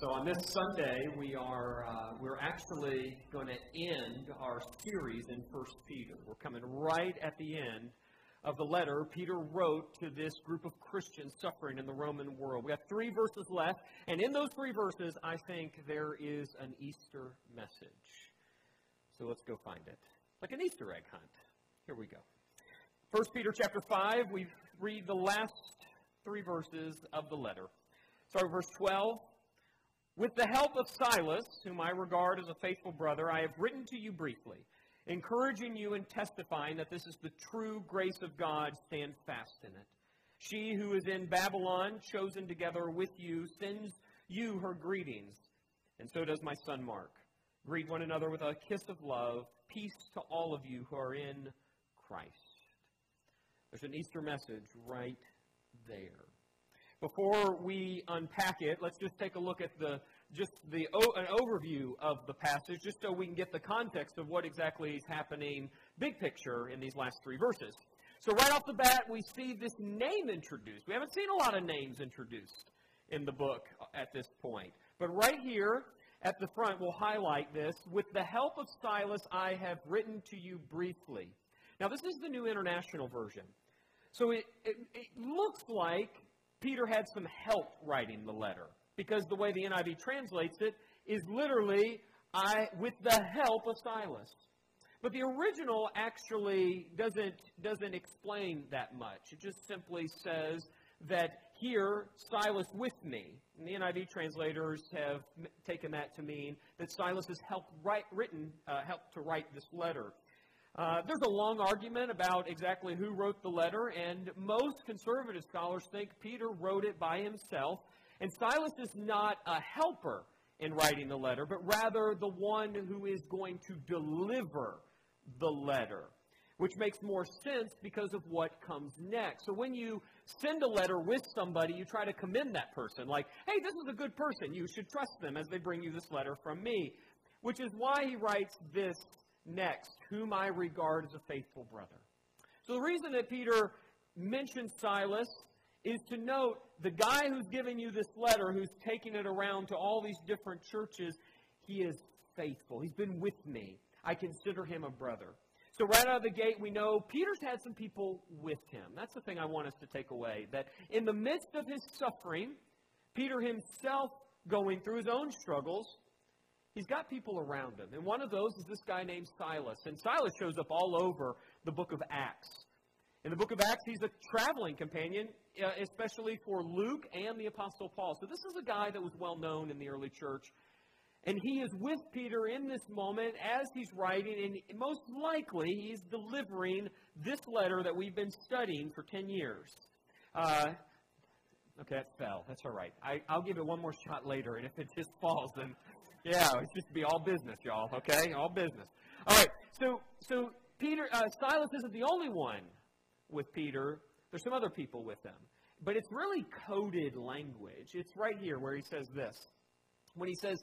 So on this Sunday, we are uh, we're actually going to end our series in First Peter. We're coming right at the end of the letter Peter wrote to this group of Christians suffering in the Roman world. We have three verses left, and in those three verses, I think there is an Easter message. So let's go find it, like an Easter egg hunt. Here we go. First Peter chapter five. We read the last three verses of the letter. Start verse twelve. With the help of Silas, whom I regard as a faithful brother, I have written to you briefly, encouraging you and testifying that this is the true grace of God. Stand fast in it. She who is in Babylon, chosen together with you, sends you her greetings, and so does my son Mark. Greet one another with a kiss of love. Peace to all of you who are in Christ. There's an Easter message right there. Before we unpack it, let's just take a look at the just the an overview of the passage, just so we can get the context of what exactly is happening, big picture, in these last three verses. So right off the bat, we see this name introduced. We haven't seen a lot of names introduced in the book at this point, but right here at the front, we'll highlight this. With the help of Silas, I have written to you briefly. Now, this is the New International Version. So it, it, it looks like Peter had some help writing the letter because the way the NIV translates it is literally I with the help of Silas. But the original actually doesn't doesn't explain that much. It just simply says that here Silas with me. And the NIV translators have taken that to mean that Silas has helped write written uh, helped to write this letter. Uh, there's a long argument about exactly who wrote the letter, and most conservative scholars think Peter wrote it by himself. And Silas is not a helper in writing the letter, but rather the one who is going to deliver the letter, which makes more sense because of what comes next. So when you send a letter with somebody, you try to commend that person, like, hey, this is a good person. You should trust them as they bring you this letter from me, which is why he writes this next, whom I regard as a faithful brother. So the reason that Peter mentions Silas is to note the guy who's giving you this letter, who's taking it around to all these different churches, he is faithful. He's been with me. I consider him a brother. So, right out of the gate, we know Peter's had some people with him. That's the thing I want us to take away. That in the midst of his suffering, Peter himself going through his own struggles, he's got people around him. And one of those is this guy named Silas. And Silas shows up all over the book of Acts. In the book of Acts, he's a traveling companion, uh, especially for Luke and the Apostle Paul. So this is a guy that was well known in the early church. And he is with Peter in this moment as he's writing, and most likely he's delivering this letter that we've been studying for 10 years. Uh, okay, that fell. That's all right. I, I'll give it one more shot later, and if it just falls, then yeah, it's just to be all business, y'all. Okay, all business. All right. So, so Peter, uh, Silas isn't the only one with Peter. There's some other people with them, but it's really coded language. It's right here where he says this. When he says,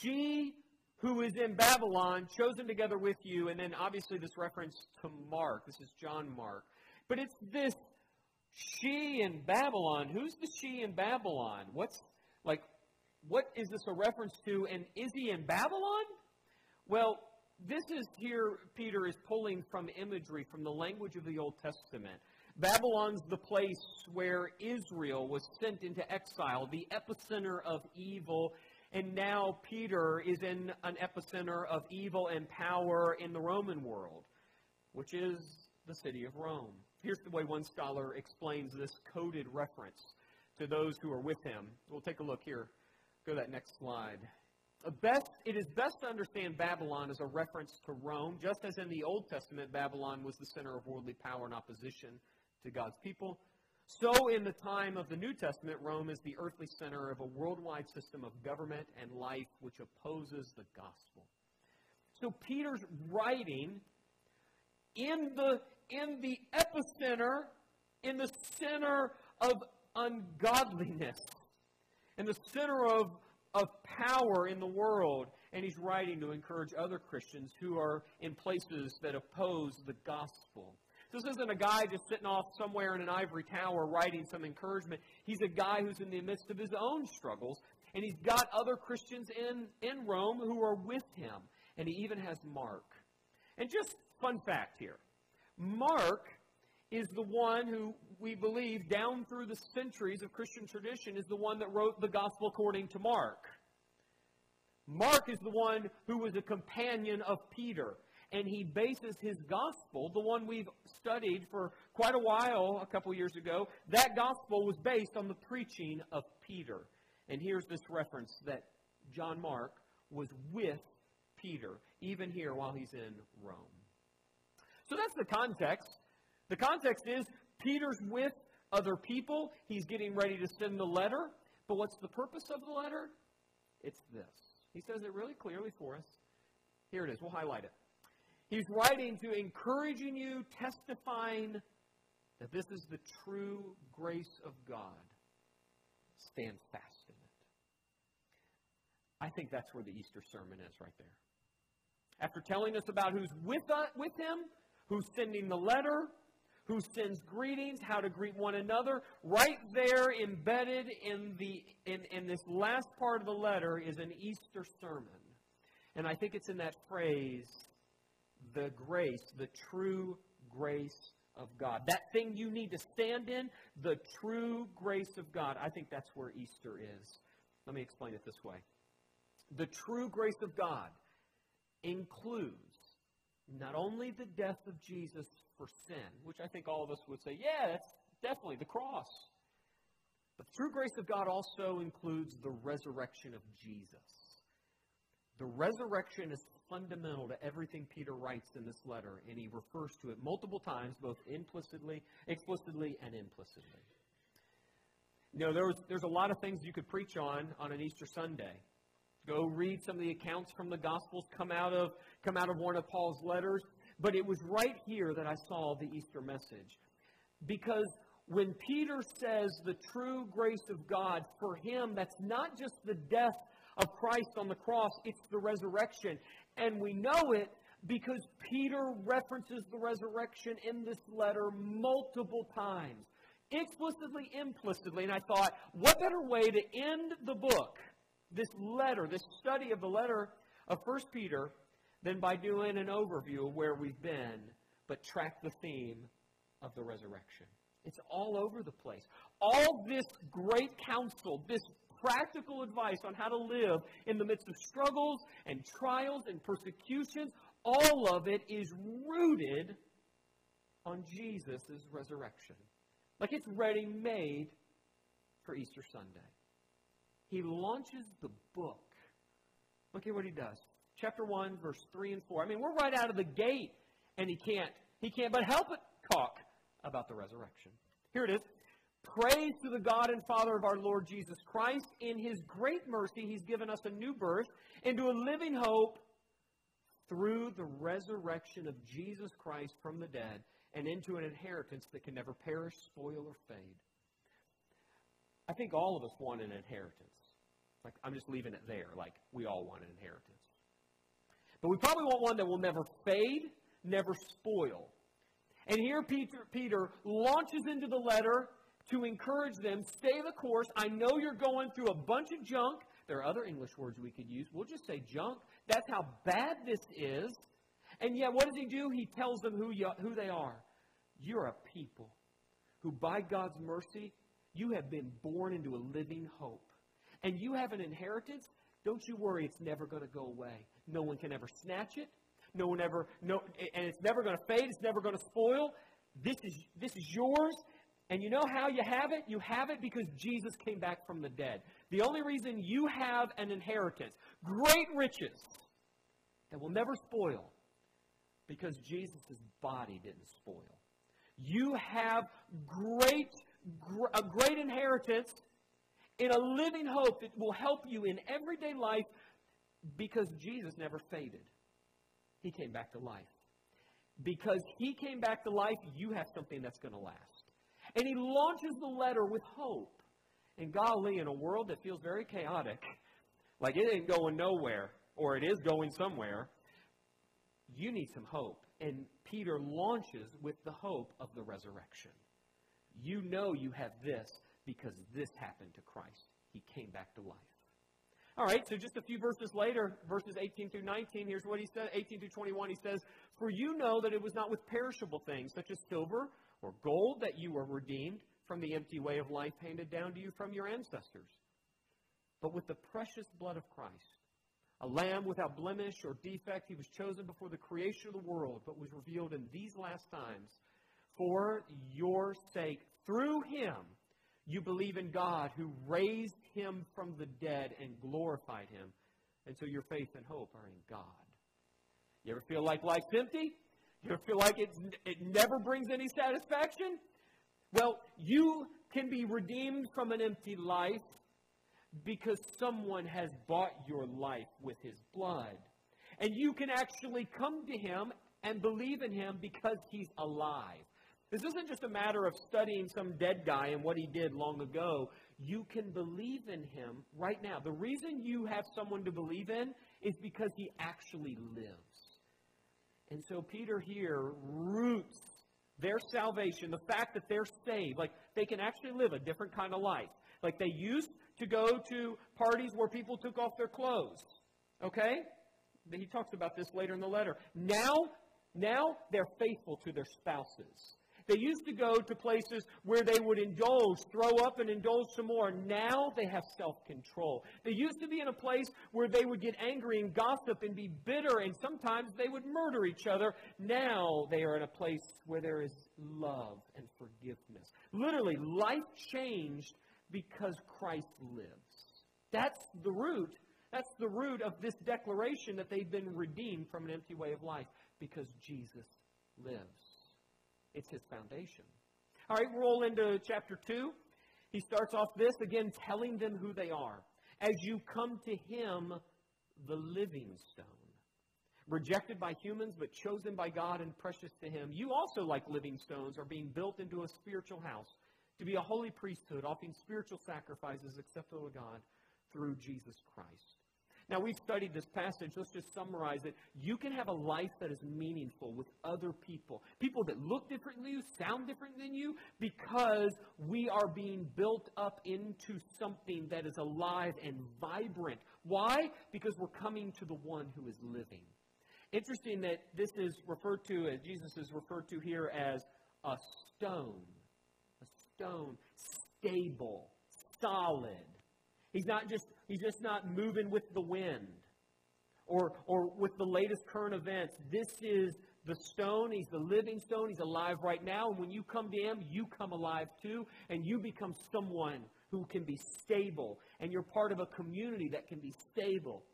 "She who is in Babylon, chosen together with you," and then obviously this reference to Mark. This is John Mark, but it's this she in Babylon. Who's the she in Babylon? What's like what is this a reference to? And is he in Babylon? Well, this is here, Peter is pulling from imagery from the language of the Old Testament. Babylon's the place where Israel was sent into exile, the epicenter of evil. And now Peter is in an epicenter of evil and power in the Roman world, which is the city of Rome. Here's the way one scholar explains this coded reference to those who are with him. We'll take a look here. Go to that next slide. Best, it is best to understand Babylon as a reference to Rome, just as in the Old Testament, Babylon was the center of worldly power and opposition to God's people. So, in the time of the New Testament, Rome is the earthly center of a worldwide system of government and life which opposes the gospel. So, Peter's writing in the, in the epicenter, in the center of ungodliness in the center of, of power in the world. And he's writing to encourage other Christians who are in places that oppose the gospel. This isn't a guy just sitting off somewhere in an ivory tower writing some encouragement. He's a guy who's in the midst of his own struggles. And he's got other Christians in, in Rome who are with him. And he even has Mark. And just fun fact here Mark is the one who we believe, down through the centuries of Christian tradition, is the one that wrote the Gospel according to Mark. Mark is the one who was a companion of Peter. And he bases his gospel, the one we've studied for quite a while a couple years ago, that gospel was based on the preaching of Peter. And here's this reference that John Mark was with Peter, even here while he's in Rome. So that's the context. The context is Peter's with other people. He's getting ready to send the letter. But what's the purpose of the letter? It's this. He says it really clearly for us. Here it is. We'll highlight it. He's writing to encouraging you, testifying that this is the true grace of God. Stand fast in it. I think that's where the Easter sermon is right there. After telling us about who's with, us, with him, who's sending the letter, who sends greetings, how to greet one another. Right there, embedded in, the, in, in this last part of the letter, is an Easter sermon. And I think it's in that phrase, the grace, the true grace of God. That thing you need to stand in, the true grace of God. I think that's where Easter is. Let me explain it this way. The true grace of God includes not only the death of Jesus for sin, which I think all of us would say, yeah, that's definitely the cross. But the true grace of God also includes the resurrection of Jesus. The resurrection is fundamental to everything Peter writes in this letter, and he refers to it multiple times, both implicitly, explicitly, and implicitly. You know, there's, there's a lot of things you could preach on on an Easter Sunday. Go read some of the accounts from the Gospels, come out of, come out of one of Paul's letters. But it was right here that I saw the Easter message. Because when Peter says the true grace of God, for him, that's not just the death of Christ on the cross, it's the resurrection. And we know it because Peter references the resurrection in this letter multiple times, explicitly, implicitly. And I thought, what better way to end the book, this letter, this study of the letter of 1 Peter, than by doing an overview of where we've been, but track the theme of the resurrection? It's all over the place. All this great counsel, this practical advice on how to live in the midst of struggles and trials and persecutions, all of it is rooted on Jesus' resurrection. Like it's ready made for Easter Sunday. He launches the book. Look at what he does. Chapter 1, verse 3 and 4. I mean, we're right out of the gate, and he can't, he can't but help it talk about the resurrection. Here it is. Praise to the God and Father of our Lord Jesus Christ. In his great mercy, he's given us a new birth into a living hope through the resurrection of Jesus Christ from the dead and into an inheritance that can never perish, spoil, or fade. I think all of us want an inheritance. Like, I'm just leaving it there. Like, we all want an inheritance. But we probably want one that will never fade, never spoil. And here Peter, Peter launches into the letter to encourage them, stay the course. I know you're going through a bunch of junk. There are other English words we could use. We'll just say junk. That's how bad this is. And yet, what does he do? He tells them who, you, who they are. You're a people who, by God's mercy, you have been born into a living hope. And you have an inheritance. Don't you worry, it's never going to go away. No one can ever snatch it. No one ever, no, and it's never going to fade. It's never going to spoil. This is, this is yours. And you know how you have it? You have it because Jesus came back from the dead. The only reason you have an inheritance, great riches that will never spoil, because Jesus' body didn't spoil. You have great, a great inheritance in a living hope that will help you in everyday life because Jesus never faded. He came back to life. Because he came back to life, you have something that's going to last. And he launches the letter with hope. And golly, in a world that feels very chaotic, like it ain't going nowhere, or it is going somewhere, you need some hope. And Peter launches with the hope of the resurrection. You know you have this because this happened to Christ. He came back to life. All right, so just a few verses later, verses 18 through 19, here's what he said 18 through 21, he says, For you know that it was not with perishable things, such as silver or gold, that you were redeemed from the empty way of life handed down to you from your ancestors, but with the precious blood of Christ. A lamb without blemish or defect, he was chosen before the creation of the world, but was revealed in these last times for your sake. Through him, you believe in God who raised him from the dead and glorified him. And so your faith and hope are in God. You ever feel like life's empty? You ever feel like it's, it never brings any satisfaction? Well, you can be redeemed from an empty life because someone has bought your life with his blood. And you can actually come to him and believe in him because he's alive. This isn't just a matter of studying some dead guy and what he did long ago. You can believe in him right now. The reason you have someone to believe in is because he actually lives. And so Peter here roots their salvation, the fact that they're saved, like they can actually live a different kind of life. Like they used to go to parties where people took off their clothes. Okay? He talks about this later in the letter. Now, now they're faithful to their spouses. They used to go to places where they would indulge, throw up and indulge some more. Now they have self control. They used to be in a place where they would get angry and gossip and be bitter, and sometimes they would murder each other. Now they are in a place where there is love and forgiveness. Literally, life changed because Christ lives. That's the root. That's the root of this declaration that they've been redeemed from an empty way of life because Jesus lives. It's his foundation. All right, roll into chapter 2. He starts off this again, telling them who they are. As you come to him, the living stone, rejected by humans, but chosen by God and precious to him, you also, like living stones, are being built into a spiritual house to be a holy priesthood, offering spiritual sacrifices acceptable to God through Jesus Christ. Now, we've studied this passage. Let's just summarize it. You can have a life that is meaningful with other people, people that look different than you, sound different than you, because we are being built up into something that is alive and vibrant. Why? Because we're coming to the one who is living. Interesting that this is referred to, as Jesus is referred to here as a stone. A stone. Stable. Solid. He's not just He's just not moving with the wind or, or with the latest current events. This is the stone. He's the living stone. He's alive right now. And when you come to Him, you come alive too. And you become someone who can be stable. And you're part of a community that can be stable.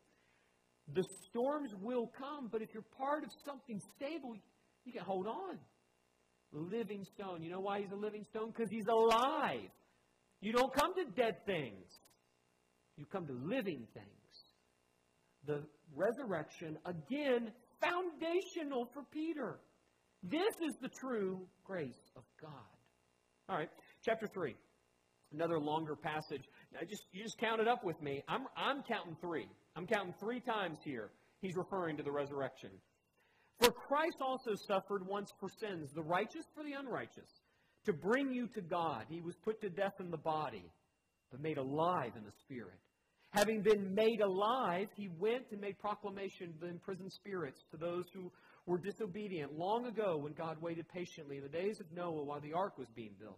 The storms will come, but if you're part of something stable, you can hold on. Living stone. You know why he's a living stone? Because he's alive. You don't come to dead things. You come to living things. The resurrection, again, foundational for Peter. This is the true grace of God. All right, chapter 3. Another longer passage. I just you just count it up with me. I'm I'm counting 3. I'm counting 3 times here. He's referring to the resurrection. For Christ also suffered once for sins, the righteous for the unrighteous, to bring you to God. He was put to death in the body, but made alive in the spirit Having been made alive, he went and made proclamation to the imprisoned spirits, to those who were disobedient long ago when God waited patiently in the days of Noah while the ark was being built.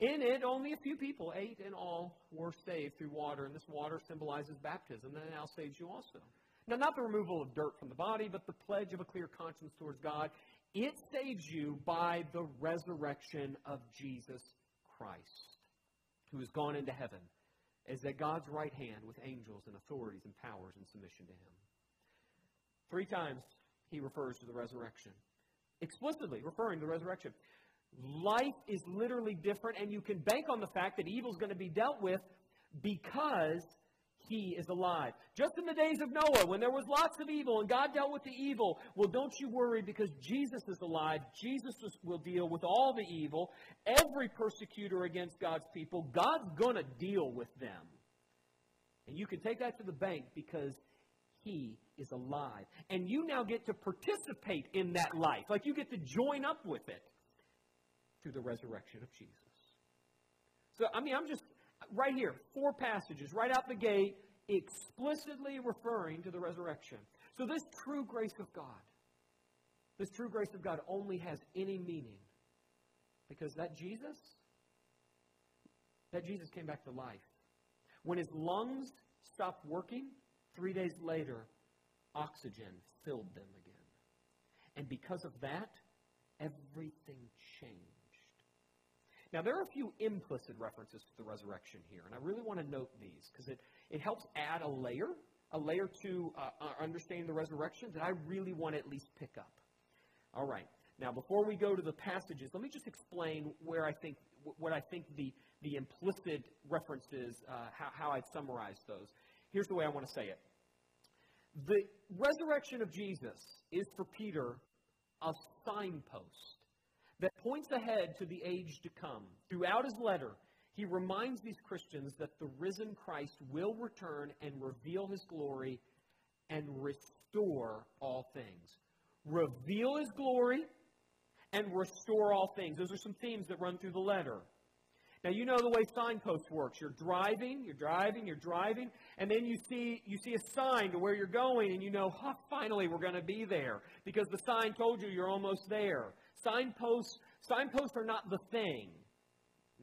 In it, only a few people, eight in all, were saved through water, and this water symbolizes baptism, and it now saves you also. Now, not the removal of dirt from the body, but the pledge of a clear conscience towards God. It saves you by the resurrection of Jesus Christ, who has gone into heaven is at God's right hand with angels and authorities and powers in submission to him. Three times he refers to the resurrection, explicitly referring to the resurrection. Life is literally different, and you can bank on the fact that evil is going to be dealt with because he is alive. Just in the days of Noah, when there was lots of evil and God dealt with the evil, well, don't you worry because Jesus is alive. Jesus will deal with all the evil. Every persecutor against God's people, God's going to deal with them. And you can take that to the bank because he is alive. And you now get to participate in that life. Like you get to join up with it through the resurrection of Jesus. So, I mean, I'm just right here, four passages right out the gate. explicitly referring to the resurrection. So, this true grace of God, this true grace of God only has any meaning because that Jesus, that Jesus came back to life. When his lungs stopped working, three days later, oxygen filled them again. And because of that, everything changed. Now, there are a few implicit references to the resurrection here, and I really want to note these because it, it helps add a layer, a layer to uh, understanding the resurrection that I really want to at least pick up. All right. Now, before we go to the passages, let me just explain where I think what I think the the implicit references, uh, how, how I'd summarize those. Here's the way I want to say it. The resurrection of Jesus is for Peter a signpost that points ahead to the age to come. Throughout his letter, he reminds these Christians that the risen Christ will return and reveal his glory and restore all things. Reveal his glory and restore all things. Those are some themes that run through the letter. Now you know the way signpost works. You're driving, you're driving, you're driving, and then you see you see a sign to where you're going, and you know, huh, finally we're going to be there because the sign told you you're almost there. Signposts signposts are not the thing.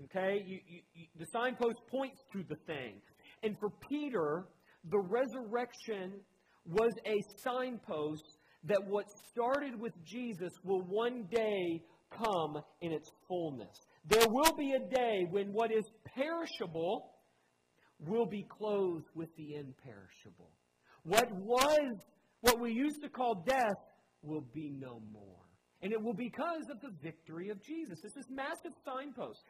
Okay, you, you, you, the signpost points to the thing, and for Peter, the resurrection was a signpost that what started with Jesus will one day come in its fullness. There will be a day when what is perishable will be clothed with the imperishable. What was, what we used to call death, will be no more. And it will be because of the victory of Jesus. It's this massive signpost.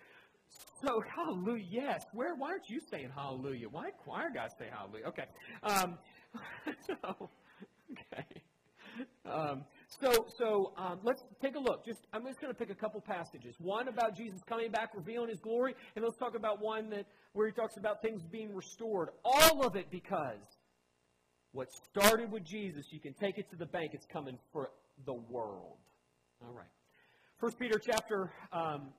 So, hallelujah, yes. Where, why aren't you saying hallelujah? Why choir guys say hallelujah? Okay. Um, so, okay. Um, so, so um, let's take a look. Just I'm just going to pick a couple passages. One about Jesus coming back, revealing His glory, and let's talk about one that where He talks about things being restored. All of it because what started with Jesus, you can take it to the bank. It's coming for the world. All right. First Peter chapter. Um,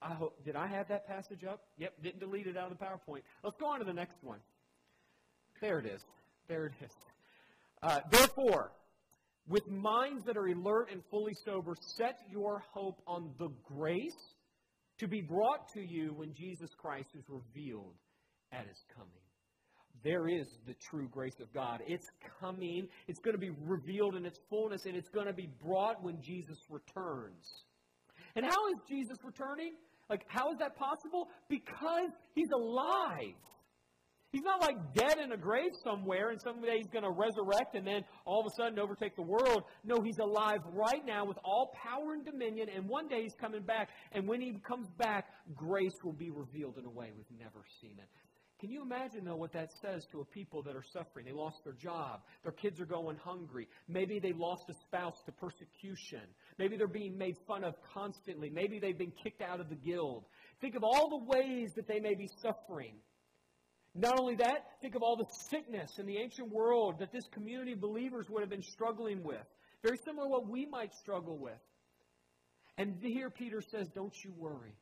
I hope, did I have that passage up? Yep, didn't delete it out of the PowerPoint. Let's go on to the next one. There it is. There it is. Uh, Therefore, with minds that are alert and fully sober, set your hope on the grace to be brought to you when Jesus Christ is revealed at his coming. There is the true grace of God. It's coming. It's going to be revealed in its fullness, and it's going to be brought when Jesus returns. And how is Jesus returning? Like, how is that possible? Because he's alive. He's not like dead in a grave somewhere and someday he's going to resurrect and then all of a sudden overtake the world. No, he's alive right now with all power and dominion, and one day he's coming back. And when he comes back, grace will be revealed in a way we've never seen it. Can you imagine, though, what that says to a people that are suffering? They lost their job. Their kids are going hungry. Maybe they lost a spouse to persecution. Maybe they're being made fun of constantly. Maybe they've been kicked out of the guild. Think of all the ways that they may be suffering. Not only that, think of all the sickness in the ancient world that this community of believers would have been struggling with. Very similar to what we might struggle with. And here Peter says, Don't you worry.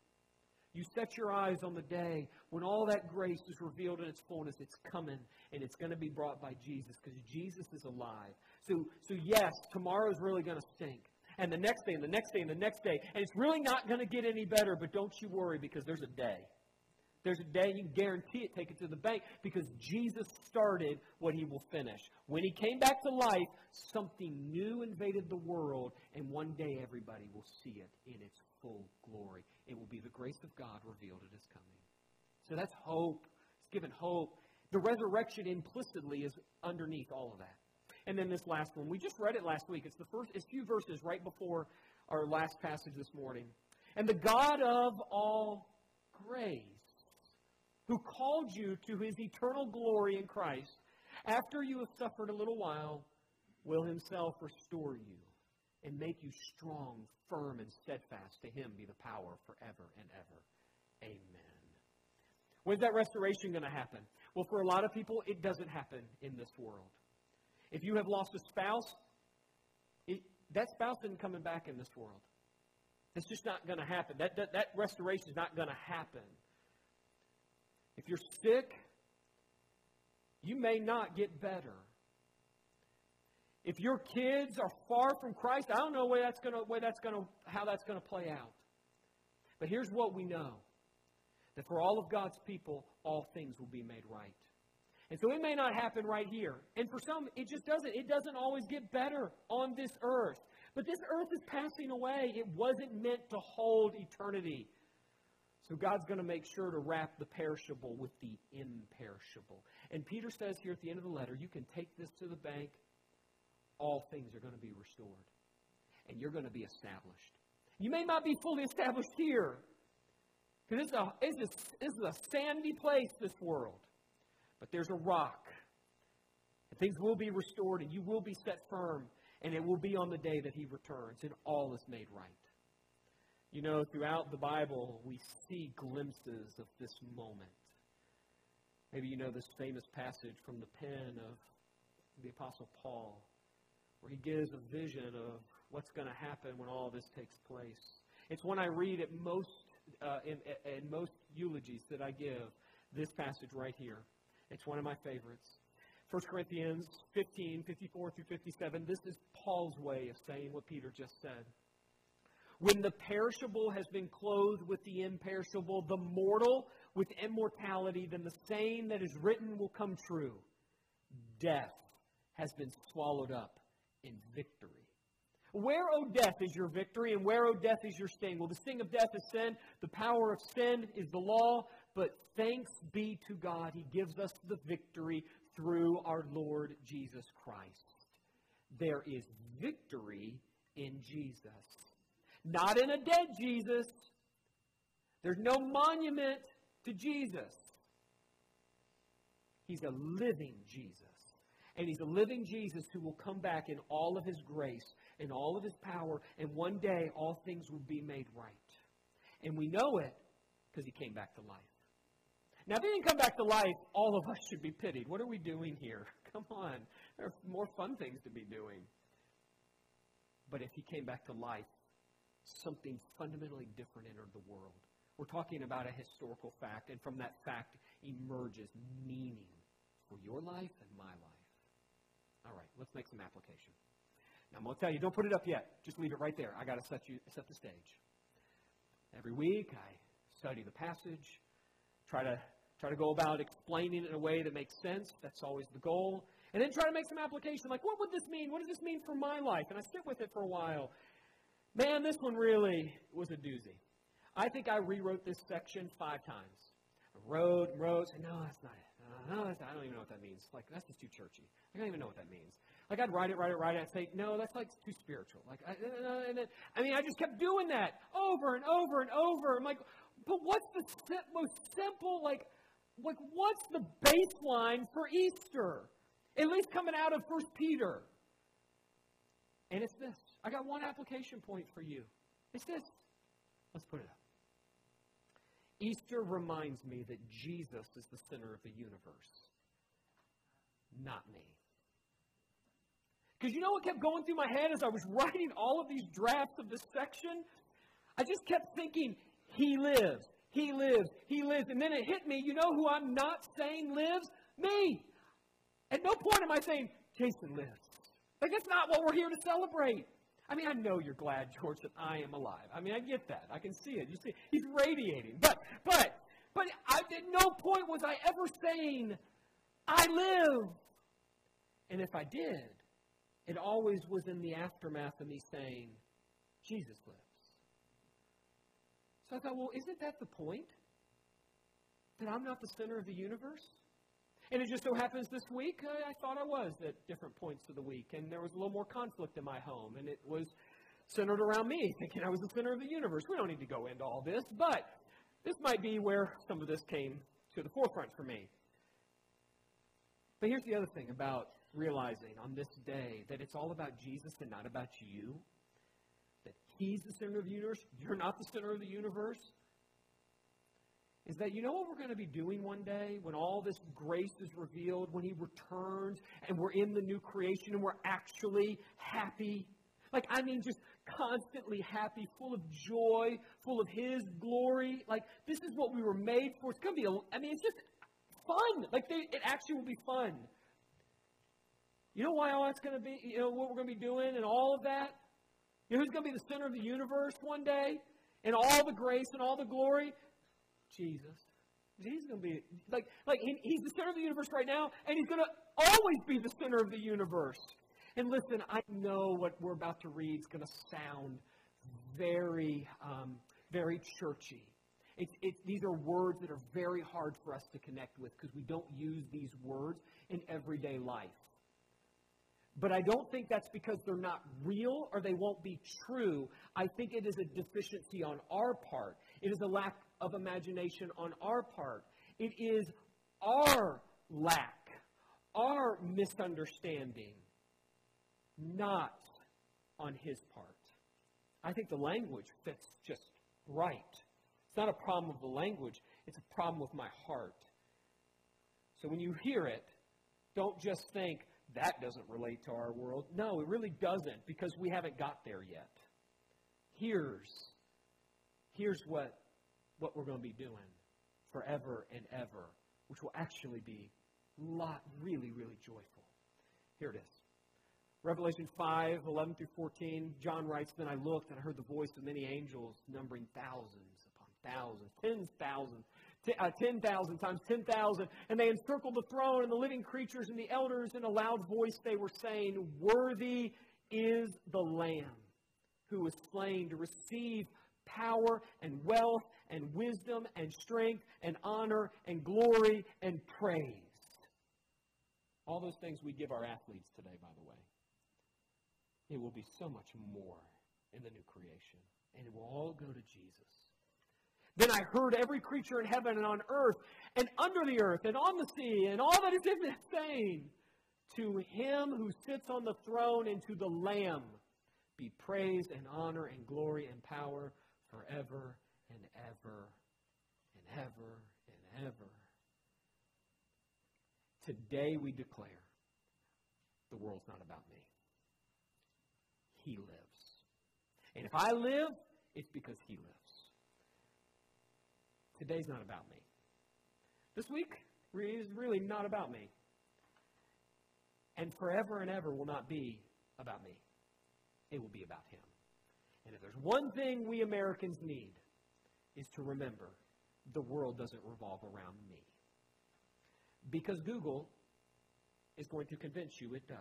You set your eyes on the day when all that grace is revealed in its fullness. It's coming, and it's going to be brought by Jesus because Jesus is alive. So, so yes, tomorrow is really going to stink. And the next day, and the next day, and the next day. And it's really not going to get any better, but don't you worry because there's a day there's a day you can guarantee it, take it to the bank, because Jesus started what he will finish. When he came back to life, something new invaded the world, and one day everybody will see it in its full glory. It will be the grace of God revealed at his coming. So that's hope. It's given hope. The resurrection implicitly is underneath all of that. And then this last one, we just read it last week. It's the first, it's a few verses right before our last passage this morning. And the God of all grace who called you to his eternal glory in Christ, after you have suffered a little while, will himself restore you and make you strong, firm, and steadfast. To him be the power forever and ever. Amen. When's that restoration going to happen? Well, for a lot of people, it doesn't happen in this world. If you have lost a spouse, it, that spouse isn't coming back in this world. It's just not going to happen. That, that, that restoration is not going to happen. If you're sick, you may not get better. If your kids are far from Christ, I don't know where that's to, way that's to, how that's going to play out. But here's what we know that for all of God's people, all things will be made right. And so it may not happen right here. And for some, it just doesn't. It doesn't always get better on this earth. But this earth is passing away. It wasn't meant to hold eternity. So God's going to make sure to wrap the perishable with the imperishable. And Peter says here at the end of the letter, you can take this to the bank. All things are going to be restored. And you're going to be established. You may not be fully established here. Because a, it's a, this is a sandy place, this world. But there's a rock. And things will be restored, and you will be set firm. And it will be on the day that he returns, and all is made right. You know, throughout the Bible, we see glimpses of this moment. Maybe you know this famous passage from the pen of the Apostle Paul, where he gives a vision of what's going to happen when all this takes place. It's one I read at most uh, in, in most eulogies that I give. This passage right here. It's one of my favorites. 1 Corinthians 15, 54 through 57. This is Paul's way of saying what Peter just said. When the perishable has been clothed with the imperishable, the mortal with immortality, then the saying that is written will come true. Death has been swallowed up in victory. Where, O death, is your victory, and where, O death, is your sting? Well, the sting of death is sin. The power of sin is the law. But thanks be to God, He gives us the victory through our Lord Jesus Christ. There is victory in Jesus. Not in a dead Jesus. There's no monument to Jesus. He's a living Jesus. And he's a living Jesus who will come back in all of his grace and all of his power, and one day all things will be made right. And we know it because he came back to life. Now, if he didn't come back to life, all of us should be pitied. What are we doing here? Come on. There are more fun things to be doing. But if he came back to life, something fundamentally different entered the world. We're talking about a historical fact, and from that fact emerges meaning for your life and my life. All right, let's make some application. Now, I'm going to tell you, don't put it up yet. Just leave it right there. I got to set you set the stage. Every week, I study the passage, try to try to go about explaining it in a way that makes sense. That's always the goal. And then try to make some application. Like, what would this mean? What does this mean for my life? And I sit with it for a while. Man, this one really was a doozy. I think I rewrote this section five times. I wrote and no, that's not it. Uh, no, that's not, I don't even know what that means. Like, that's just too churchy. I don't even know what that means. Like, I'd write it, write it, write it, and say, no, that's like too spiritual. Like, I, and then, I mean, I just kept doing that over and over and over. I'm like, but what's the most simple, like, like what's the baseline for Easter? At least coming out of First Peter. And it's this. I got one application point for you. It's this. Let's put it up. Easter reminds me that Jesus is the center of the universe, not me. Because you know what kept going through my head as I was writing all of these drafts of this section? I just kept thinking, He lives, He lives, He lives. And then it hit me, you know who I'm not saying lives? Me. At no point am I saying, Jason lives. Like, that's not what we're here to celebrate. I mean, I know you're glad, George, that I am alive. I mean, I get that. I can see it. You see, he's radiating. But, but, but I, at no point was I ever saying, I live. And if I did, it always was in the aftermath of me saying, Jesus lives. So I thought, well, isn't that the point? That I'm not the center of the universe? And it just so happens this week, I, I thought I was at different points of the week. And there was a little more conflict in my home. And it was centered around me, thinking I was the center of the universe. We don't need to go into all this, but this might be where some of this came to the forefront for me. But here's the other thing about realizing on this day that it's all about Jesus and not about you. That He's the center of the universe. You're not the center of the universe is that you know what we're going to be doing one day when all this grace is revealed, when He returns and we're in the new creation and we're actually happy? Like, I mean, just constantly happy, full of joy, full of His glory. Like, this is what we were made for. It's going to be, a, I mean, it's just fun. Like they, it actually will be fun. You know why all that's going to be, you know, what we're going to be doing and all of that? You know who's going to be the center of the universe one day? And all the grace and all the glory? Jesus. Is going to be, like, like he, he's the center of the universe right now, and he's going to always be the center of the universe. And listen, I know what we're about to read is going to sound very, um, very churchy. It, it, these are words that are very hard for us to connect with because we don't use these words in everyday life. But I don't think that's because they're not real or they won't be true. I think it is a deficiency on our part. It is a lack of imagination on our part. It is our lack, our misunderstanding, not on his part. I think the language fits just right. It's not a problem of the language, it's a problem with my heart. So when you hear it, don't just think, that doesn't relate to our world. No, it really doesn't because we haven't got there yet. Here's, here's what, what we're going to be doing forever and ever, which will actually be lot, really, really joyful. Here it is. Revelation 5, 11 through 14, John writes, Then I looked and I heard the voice of many angels numbering thousands upon thousands, tens thousands, uh, 10,000 times 10,000. And they encircled the throne and the living creatures and the elders. In a loud voice they were saying, Worthy is the Lamb who was slain to receive power and wealth and wisdom and strength and honor and glory and praise. All those things we give our athletes today, by the way. It will be so much more in the new creation. And it will all go to Jesus. Then I heard every creature in heaven and on earth and under the earth and on the sea and all that is in it saying, To him who sits on the throne and to the Lamb be praise and honor and glory and power forever and ever and ever and ever. Today we declare the world's not about me. He lives. And if I live, it's because He lives. Today's not about me. This week is really not about me. And forever and ever will not be about me. It will be about Him. One thing we Americans need, is to remember the world doesn't revolve around me. Because Google is going to convince you it does.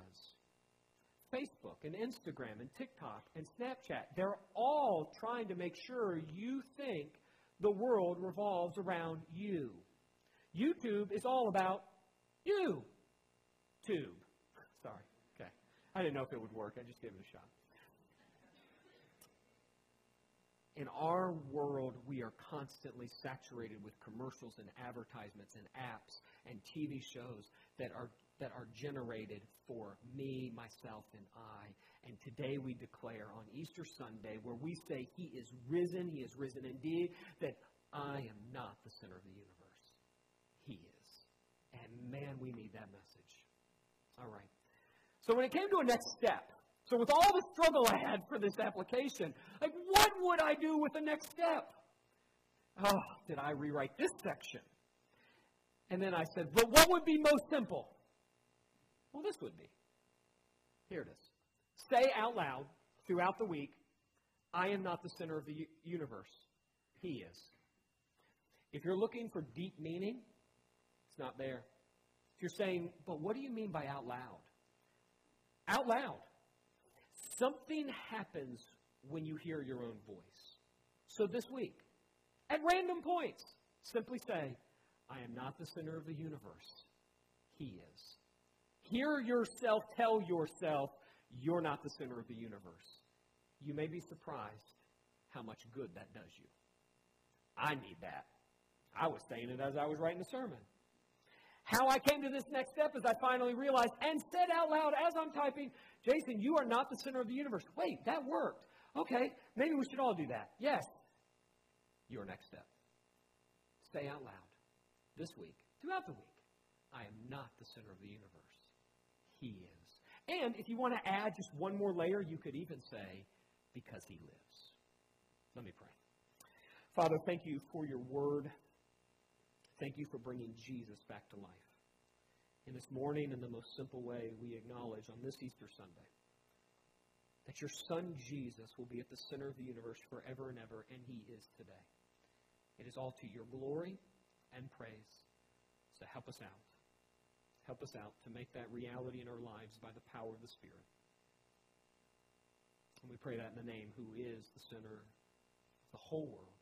Facebook and Instagram and TikTok and Snapchat, they're all trying to make sure you think the world revolves around you. YouTube is all about you. Tube. Sorry. Okay. I didn't know if it would work. I just gave it a shot. In our world, we are constantly saturated with commercials and advertisements and apps and TV shows that are that are generated for me, myself, and I. And today we declare on Easter Sunday, where we say, He is risen, He is risen indeed, that I am not the center of the universe. He is. And man, we need that message. All right. So when it came to a next step, so with all the struggle I had for this application, like what would I do with the next step? Oh, did I rewrite this section? And then I said, but what would be most simple? Well, this would be. Here it is. Say out loud throughout the week, I am not the center of the universe. He is. If you're looking for deep meaning, it's not there. If you're saying, but what do you mean by out loud? Out loud. Something happens when you hear your own voice. So this week, at random points, simply say, I am not the center of the universe. He is. Hear yourself tell yourself you're not the center of the universe. You may be surprised how much good that does you. I need that. I was saying it as I was writing the sermon. How I came to this next step is I finally realized and said out loud as I'm typing, Jason, you are not the center of the universe. Wait, that worked. Okay, maybe we should all do that. Yes. Your next step. Say out loud this week, throughout the week, I am not the center of the universe. He is. And if you want to add just one more layer, you could even say, because He lives. Let me pray. Father, thank you for your word. Thank you for bringing Jesus back to life. In this morning, in the most simple way, we acknowledge on this Easter Sunday that your Son Jesus will be at the center of the universe forever and ever, and he is today. It is all to your glory and praise. So help us out. Help us out to make that reality in our lives by the power of the Spirit. And we pray that in the name who is the center of the whole world